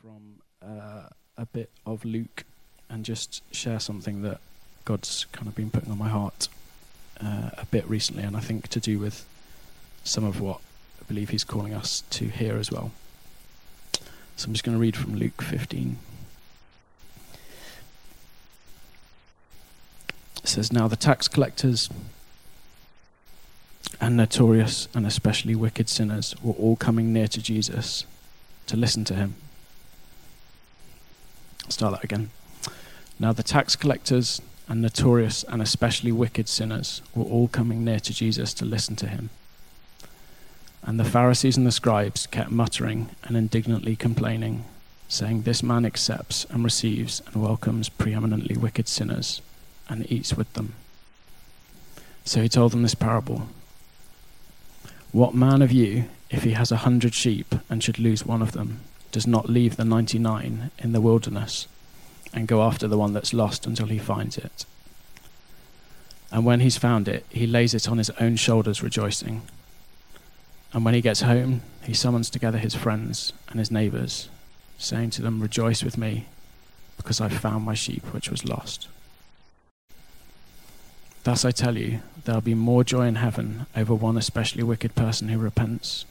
from uh, a bit of Luke and just share something that God's kind of been putting on my heart uh, a bit recently, and I think to do with some of what I believe He's calling us to hear as well. So I'm just going to read from Luke 15. It says, Now the tax collectors and notorious and especially wicked sinners were all coming near to Jesus to listen to him. Start that again. Now the tax collectors and notorious and especially wicked sinners were all coming near to Jesus to listen to him. And the Pharisees and the scribes kept muttering and indignantly complaining, saying, This man accepts and receives and welcomes preeminently wicked sinners and eats with them. So he told them this parable What man of you, if he has a hundred sheep and should lose one of them, does not leave the ninety nine in the wilderness and go after the one that's lost until he finds it? And when he's found it, he lays it on his own shoulders, rejoicing. And when he gets home, he summons together his friends and his neighbors, saying to them, Rejoice with me, because I've found my sheep which was lost. Thus I tell you, there'll be more joy in heaven over one especially wicked person who repents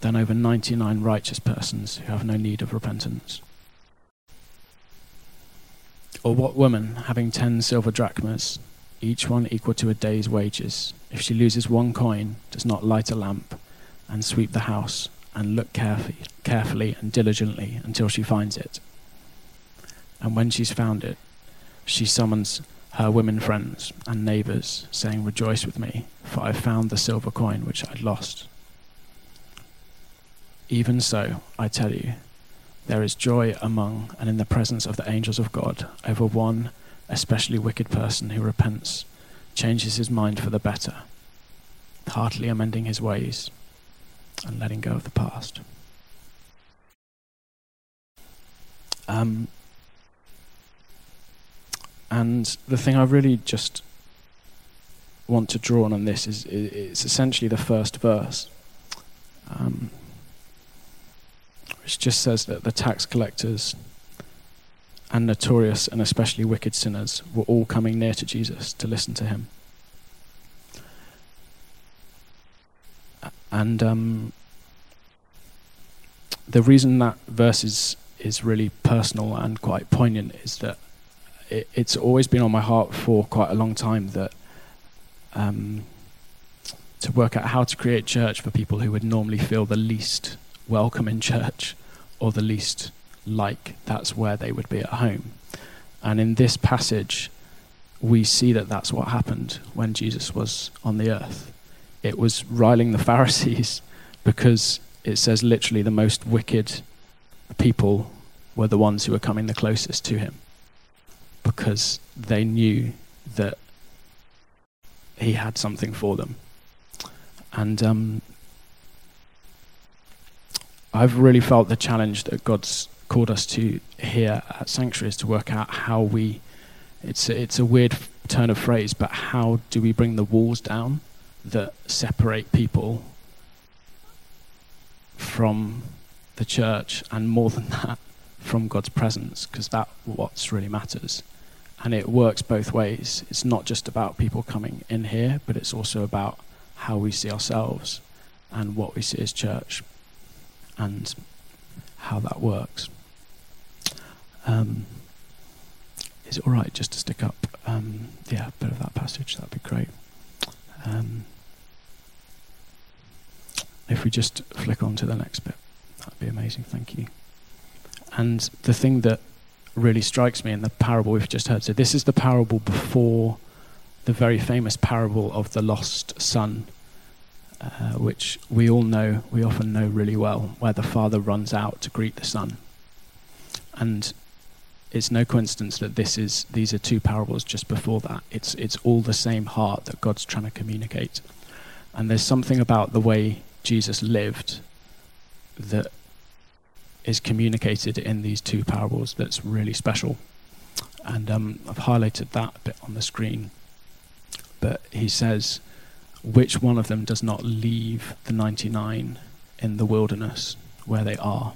than over 99 righteous persons who have no need of repentance. Or what woman, having ten silver drachmas, each one equal to a day's wages, if she loses one coin, does not light a lamp and sweep the house and look carefully, carefully and diligently until she finds it? And when she's found it, she summons her women friends and neighbors, saying, Rejoice with me, for I have found the silver coin which I'd lost. Even so, I tell you, there is joy among and in the presence of the angels of God over one especially wicked person who repents, changes his mind for the better, heartily amending his ways and letting go of the past. Um, and the thing I really just want to draw on on this is it's essentially the first verse, um, which just says that the tax collectors and notorious and especially wicked sinners were all coming near to Jesus to listen to him. And um, the reason that verse is, is really personal and quite poignant is that it, it's always been on my heart for quite a long time that um, to work out how to create church for people who would normally feel the least welcome in church or the least like that's where they would be at home. And in this passage, we see that that's what happened when Jesus was on the earth. It was riling the Pharisees because it says literally the most wicked people were the ones who were coming the closest to him because they knew that he had something for them. And um, I've really felt the challenge that God's called us to here at Sanctuary is to work out how we. It's a, it's a weird turn of phrase, but how do we bring the walls down that separate people from the church, and more than that, from God's presence? Because that what's really matters, and it works both ways. It's not just about people coming in here, but it's also about how we see ourselves and what we see as church, and how that works. Um, is it all right just to stick up? Um, yeah, a bit of that passage. That'd be great. Um, if we just flick on to the next bit, that'd be amazing. Thank you. And the thing that really strikes me in the parable we've just heard. So this is the parable before the very famous parable of the lost son, uh, which we all know, we often know really well, where the father runs out to greet the son. And it's no coincidence that this is these are two parables just before that. It's it's all the same heart that God's trying to communicate. And there's something about the way Jesus lived that is communicated in these two parables that's really special. And um, I've highlighted that a bit on the screen. But he says, which one of them does not leave the 99 in the wilderness where they are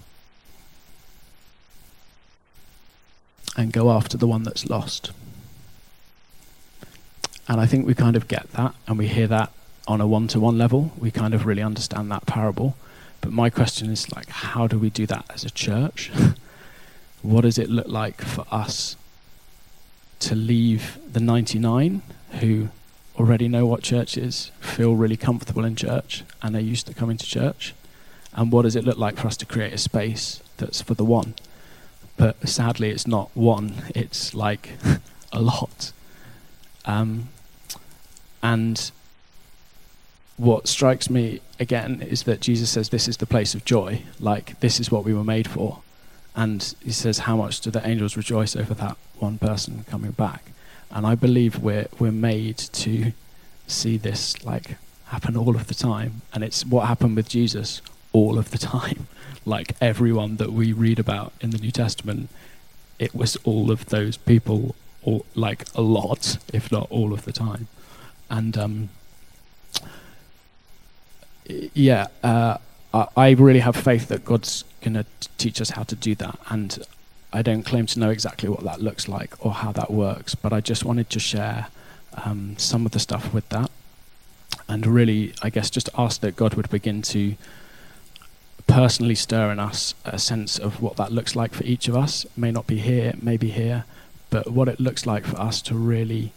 and go after the one that's lost? And I think we kind of get that and we hear that on a one to one level. We kind of really understand that parable. But my question is like, how do we do that as a church? what does it look like for us to leave the 99 who already know what church is, feel really comfortable in church, and are used to coming to church? And what does it look like for us to create a space that's for the one? But sadly, it's not one, it's like a lot. Um, and what strikes me again is that Jesus says this is the place of joy, like this is what we were made for. And he says, How much do the angels rejoice over that one person coming back? And I believe we're we're made to see this like happen all of the time. And it's what happened with Jesus all of the time. like everyone that we read about in the New Testament, it was all of those people, or like a lot, if not all of the time. And um, yeah, uh, I really have faith that God's going to teach us how to do that. And I don't claim to know exactly what that looks like or how that works, but I just wanted to share um, some of the stuff with that. And really, I guess, just ask that God would begin to personally stir in us a sense of what that looks like for each of us. It may not be here, it may be here, but what it looks like for us to really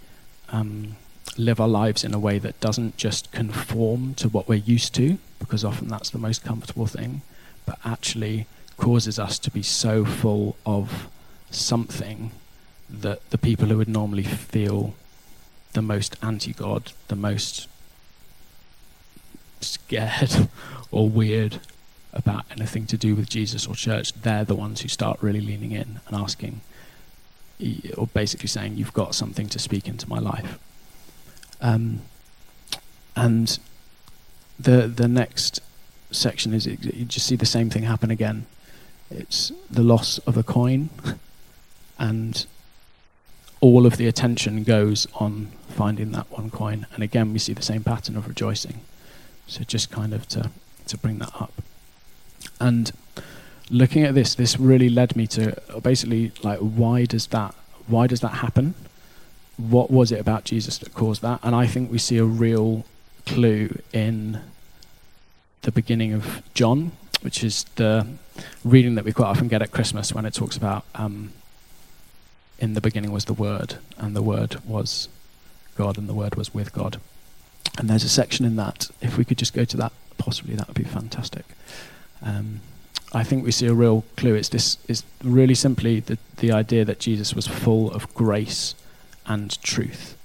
um, live our lives in a way that doesn't just conform to what we're used to, because often that's the most comfortable thing, but actually causes us to be so full of something that the people who would normally feel the most anti God, the most scared or weird about anything to do with Jesus or church, they're the ones who start really leaning in and asking, or basically saying, You've got something to speak into my life. Um, and the the next section is you just see the same thing happen again. It's the loss of a coin, and all of the attention goes on finding that one coin. And again, we see the same pattern of rejoicing. So just kind of to to bring that up. And looking at this, this really led me to basically like why does that why does that happen? what was it about Jesus that caused that? And I think we see a real clue in the beginning of John, which is the reading that we quite often get at Christmas when it talks about um, in the beginning was the Word, and the Word was God, and the Word was with God. And there's a section in that. If we could just go to that, possibly that would be fantastic. Um, I think we see a real clue. It's this is really simply the the idea that Jesus was full of grace and truth.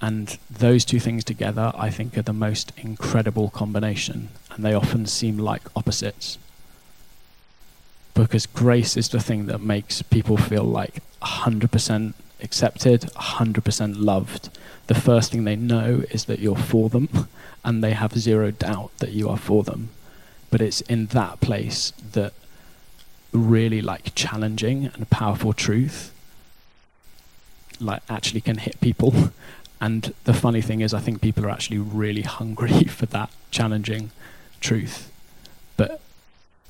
And those two things together, I think, are the most incredible combination. And they often seem like opposites. Because grace is the thing that makes people feel like 100% accepted, 100% loved. The first thing they know is that you're for them, and they have zero doubt that you are for them. But it's in that place that really like challenging and powerful truth like actually can hit people and the funny thing is i think people are actually really hungry for that challenging truth. But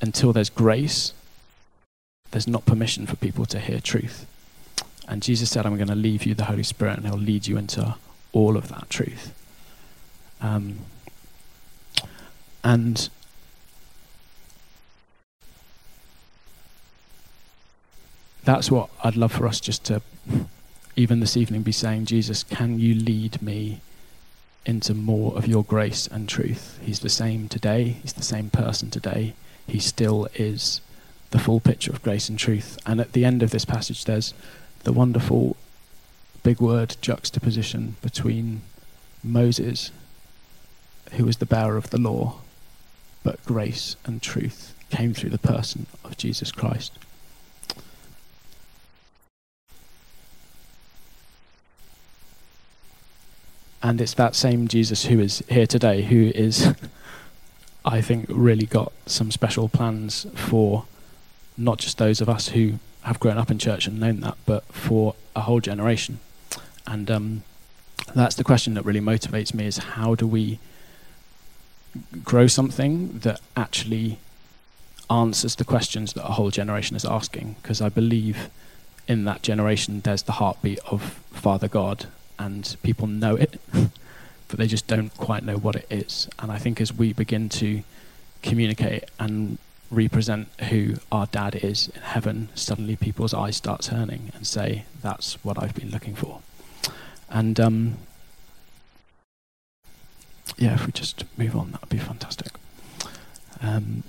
until there's grace there's not permission for people to hear truth. And jesus said i'm going to leave you the holy spirit and he'll lead you into all of that truth. Um, and that's what I'd love for us just to, even this evening, be saying, Jesus, can you lead me into more of your grace and truth? He's the same today, He's the same person today. He still is the full picture of grace and truth. And at the end of this passage, there's the wonderful big word juxtaposition between Moses, who was the bearer of the law, but grace and truth came through the person of Jesus Christ. And it's that same Jesus who is here today, who is, I think, really got some special plans for not just those of us who have grown up in church and known that, but for a whole generation. And um, that's the question that really motivates me: is how do we grow something that actually answers the questions that a whole generation is asking, because I believe in that generation there's the heartbeat of Father God, and people know it, but they just don't quite know what it is. And I think as we begin to communicate and represent who our dad is in heaven, suddenly people's eyes start turning and say, That's what I've been looking for. And um, yeah, if we just move on, that would be fantastic. Um,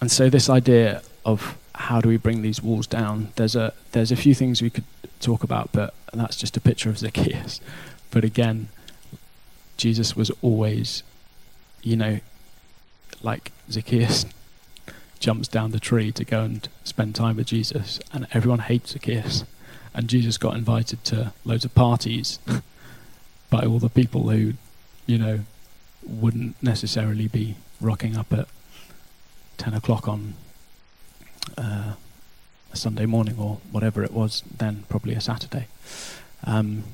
and so, this idea of how do we bring these walls down? There's a there's a few things we could talk about, but that's just a picture of Zacchaeus. But again, Jesus was always, you know, like Zacchaeus jumps down the tree to go and spend time with Jesus, and everyone hates Zacchaeus. And Jesus got invited to loads of parties by all the people who, you know, wouldn't necessarily be rocking up at 10 o'clock on uh, a Sunday morning or whatever it was then, probably a Saturday. Um,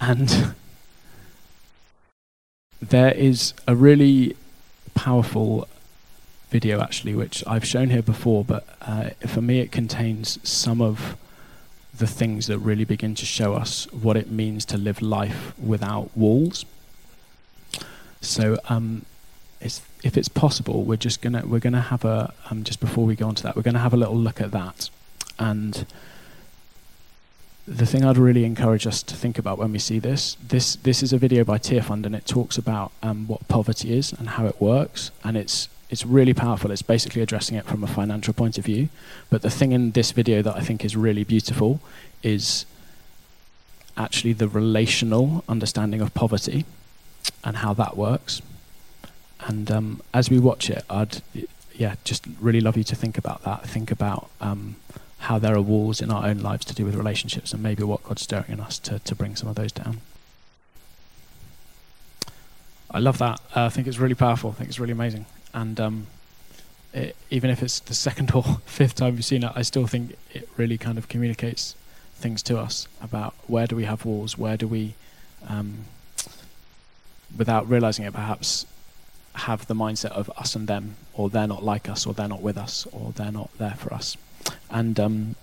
and there is a really powerful video actually, which I've shown here before, but uh, for me it contains some of the things that really begin to show us what it means to live life without walls. So, um, it's, if it's possible, we're just gonna we're gonna have a um, just before we go on to that, we're gonna have a little look at that, and the thing I'd really encourage us to think about when we see this, this this is a video by Tearfund, and it talks about um, what poverty is and how it works, and it's it's really powerful. It's basically addressing it from a financial point of view. But the thing in this video that I think is really beautiful is actually the relational understanding of poverty and how that works. And um, as we watch it, I'd yeah just really love you to think about that. Think about um, how there are walls in our own lives to do with relationships, and maybe what God's stirring in us to to bring some of those down. I love that. Uh, I think it's really powerful. I think it's really amazing and um, it, even if it's the second or fifth time you've seen it, I still think it really kind of communicates things to us about where do we have walls, where do we, um, without realizing it, perhaps have the mindset of us and them, or they're not like us, or they're not with us, or they're not there for us. And um,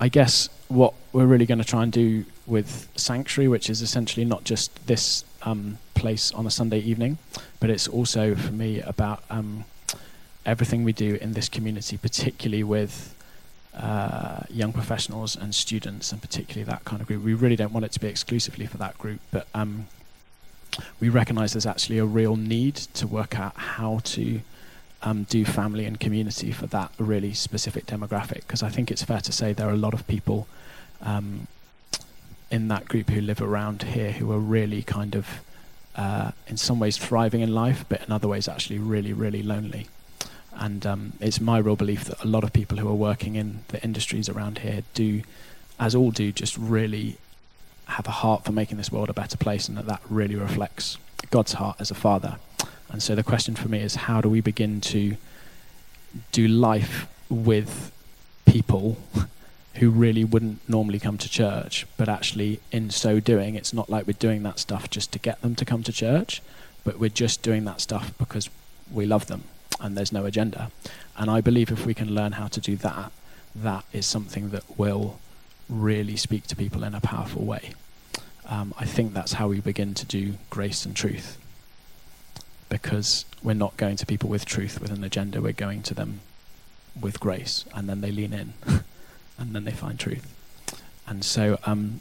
I guess what we're really going to try and do with Sanctuary, which is essentially not just this um, place on a Sunday evening, but it's also for me about um, everything we do in this community, particularly with uh, young professionals and students, and particularly that kind of group. We really don't want it to be exclusively for that group, but um, we recognise there's actually a real need to work out how to um, do family and community for that really specific demographic. Because I think it's fair to say there are a lot of people um, in that group who live around here who are really kind of, uh, in some ways, thriving in life, but in other ways, actually really, really lonely. And um, it's my real belief that a lot of people who are working in the industries around here do, as all do, just really have a heart for making this world a better place, and that that really reflects God's heart as a father. And so the question for me is how do we begin to do life with people who really wouldn't normally come to church, but actually, in so doing, it's not like we're doing that stuff just to get them to come to church, but we're just doing that stuff because we love them and there's no agenda. And I believe if we can learn how to do that, that is something that will really speak to people in a powerful way. Um, I think that's how we begin to do grace and truth. Because we're not going to people with truth, with an agenda, we're going to them with grace, and then they lean in. and then they find truth. And so, um,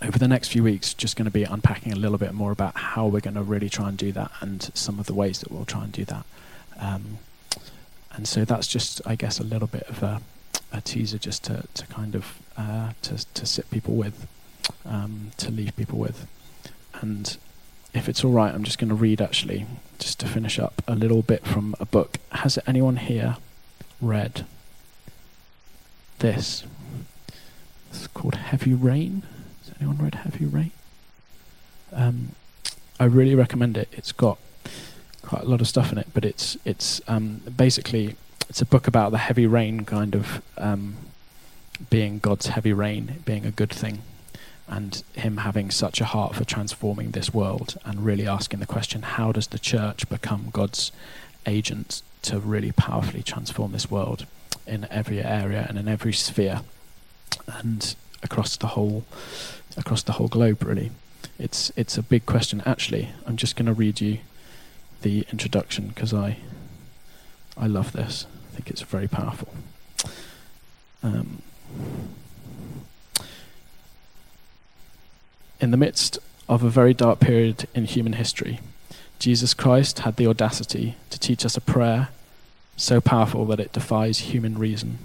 over the next few weeks, just going to be unpacking a little bit more about how we're going to really try and do that and some of the ways that we'll try and do that. Um, and so that's just, I guess, a little bit of a, a teaser just to, to kind of uh, to, to sit people with, um, to leave people with. And if it's all right, I'm just going to read actually, just to finish up, a little bit from a book. Has anyone here read this. It's called Heavy Rain. Has anyone read Heavy Rain? Um, I really recommend it. It's got quite a lot of stuff in it, but it's it's um, basically it's a book about the heavy rain kind of um, being God's heavy rain, being a good thing, and Him having such a heart for transforming this world, and really asking the question: How does the church become God's agent to really powerfully transform this world in every area and in every sphere and across the whole across the whole globe really? It's it's a big question. Actually i'm just going to read you the introduction because i i love this i think it's very powerful um, in the midst of a very dark period in human history jesus christ had the audacity to teach us a prayer so powerful that it defies human reason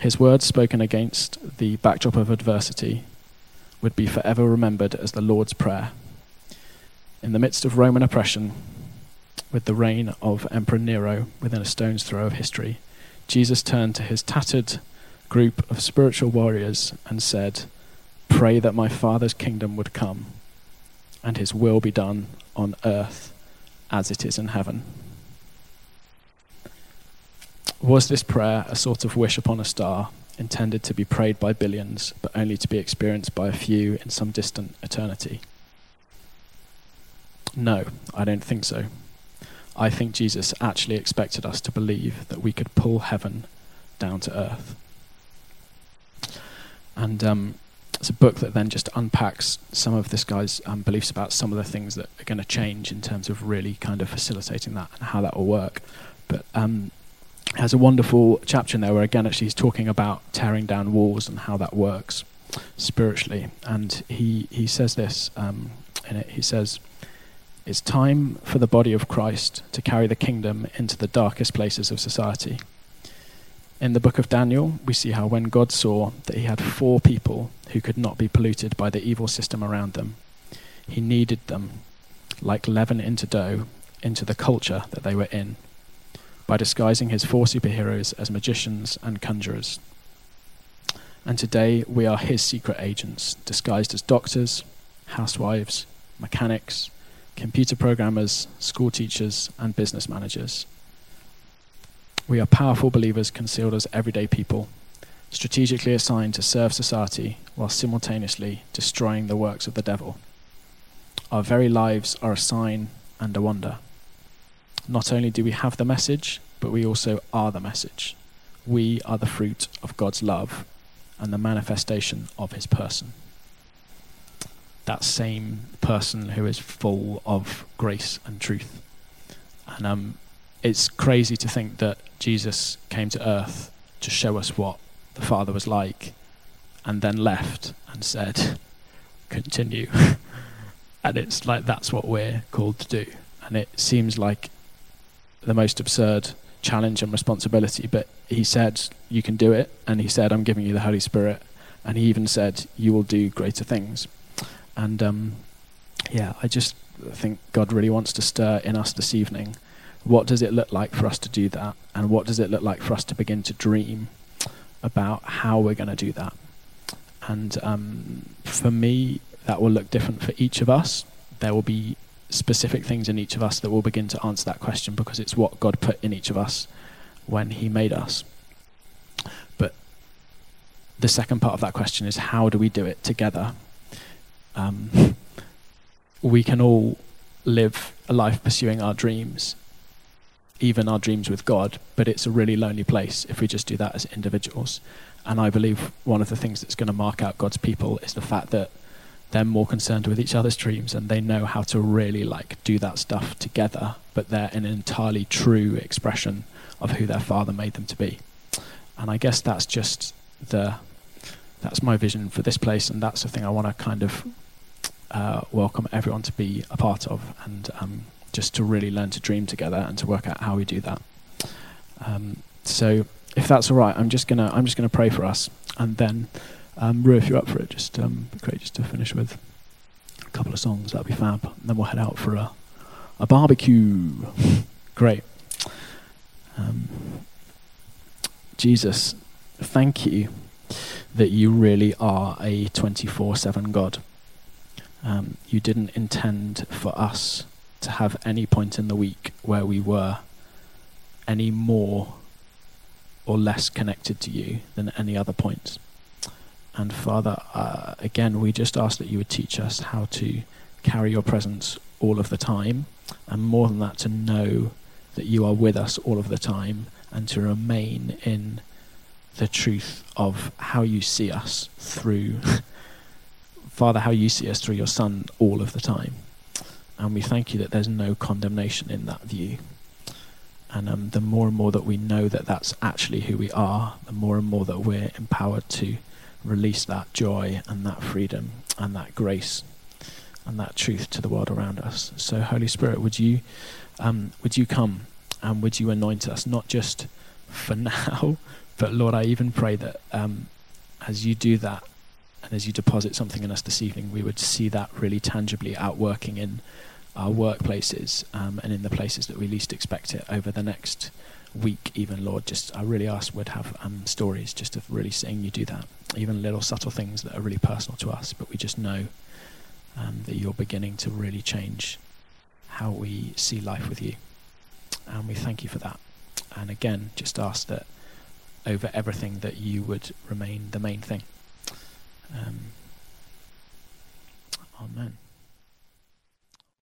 his words spoken against the backdrop of adversity would be forever remembered as the Lord's Prayer. In the midst of Roman oppression, with the reign of Emperor Nero within a stone's throw of history, Jesus turned to his tattered group of spiritual warriors and said, Pray that my Father's kingdom would come and his will be done on earth as it is in heaven. Was this prayer a sort of wish upon a star, intended to be prayed by billions, but only to be experienced by a few in some distant eternity? No, I don't think so. I think Jesus actually expected us to believe that we could pull heaven down to earth. And um, it's a book that then just unpacks some of this guy's um, beliefs about some of the things that are going to change in terms of really kind of facilitating that and how that will work. But um, has a wonderful chapter in there where again actually he's talking about tearing down walls and how that works spiritually and he he says this um, in it he says it's time for the body of Christ to carry the kingdom into the darkest places of society in the book of Daniel we see how when God saw that he had four people who could not be polluted by the evil system around them he kneaded them like leaven into dough into the culture that they were in by disguising his four superheroes as magicians and conjurers. And today we are his secret agents, disguised as doctors, housewives, mechanics, computer programmers, school teachers, and business managers. We are powerful believers concealed as everyday people, strategically assigned to serve society while simultaneously destroying the works of the devil. Our very lives are a sign and a wonder not only do we have the message, but we also are the message. We are the fruit of God's love and the manifestation of his person. That same person who is full of grace and truth. And um, it's crazy to think that Jesus came to earth to show us what the Father was like and then left and said, continue. and it's like that's what we're called to do. And it seems like the most absurd challenge and responsibility, but he said, You can do it. And he said, I'm giving you the Holy Spirit. And he even said, You will do greater things. And um, yeah, I just think God really wants to stir in us this evening. What does it look like for us to do that? And what does it look like for us to begin to dream about how we're going to do that? And um, for me, that will look different for each of us. There will be specific things in each of us that will begin to answer that question because it's what God put in each of us when He made us. But the second part of that question is how do we do it together? Um, we can all live a life pursuing our dreams, even our dreams with God, but it's a really lonely place if we just do that as individuals. And I believe one of the things that's going to mark out God's people is the fact that they're more concerned with each other's dreams and they know how to really like do that stuff together but they're an entirely true expression of who their father made them to be and i guess that's just the that's my vision for this place and that's the thing i want to kind of uh, welcome everyone to be a part of and um, just to really learn to dream together and to work out how we do that um, so if that's all right i'm just gonna i'm just gonna pray for us and then um, Rue, if you're up for it, just um, great just to finish with a couple of songs. That'd be fab. And then we'll head out for a, a barbecue. great. Um, Jesus, thank you that you really are a 24 7 God. Um, you didn't intend for us to have any point in the week where we were any more or less connected to you than any other points. And Father, uh, again, we just ask that you would teach us how to carry your presence all of the time And more than that, to know that you are with us all of the time and to remain in the truth of how you see us through, Father, how you see us through your Son all of the time. And we thank you that there's no condemnation in that view. And um, the more and more that we know that that's actually who we are, the more and more that we're empowered to release that joy and that freedom and that grace and that truth to the world around us. So, Holy Spirit, would you um, would you come and would you anoint us not just for now, but Lord, I even pray that um, as you do that and as you deposit something in us this evening, we would see that really tangibly outworking in our workplaces um, and in the places that we least expect it over the next week, even Lord. Just I really ask would have um, stories just of really seeing you do that, even little subtle things that are really personal to us, but we just know um, that you're beginning to really change how we see life with you, and we thank you for that. And again, just ask that over everything that you would remain the main thing. Um, amen.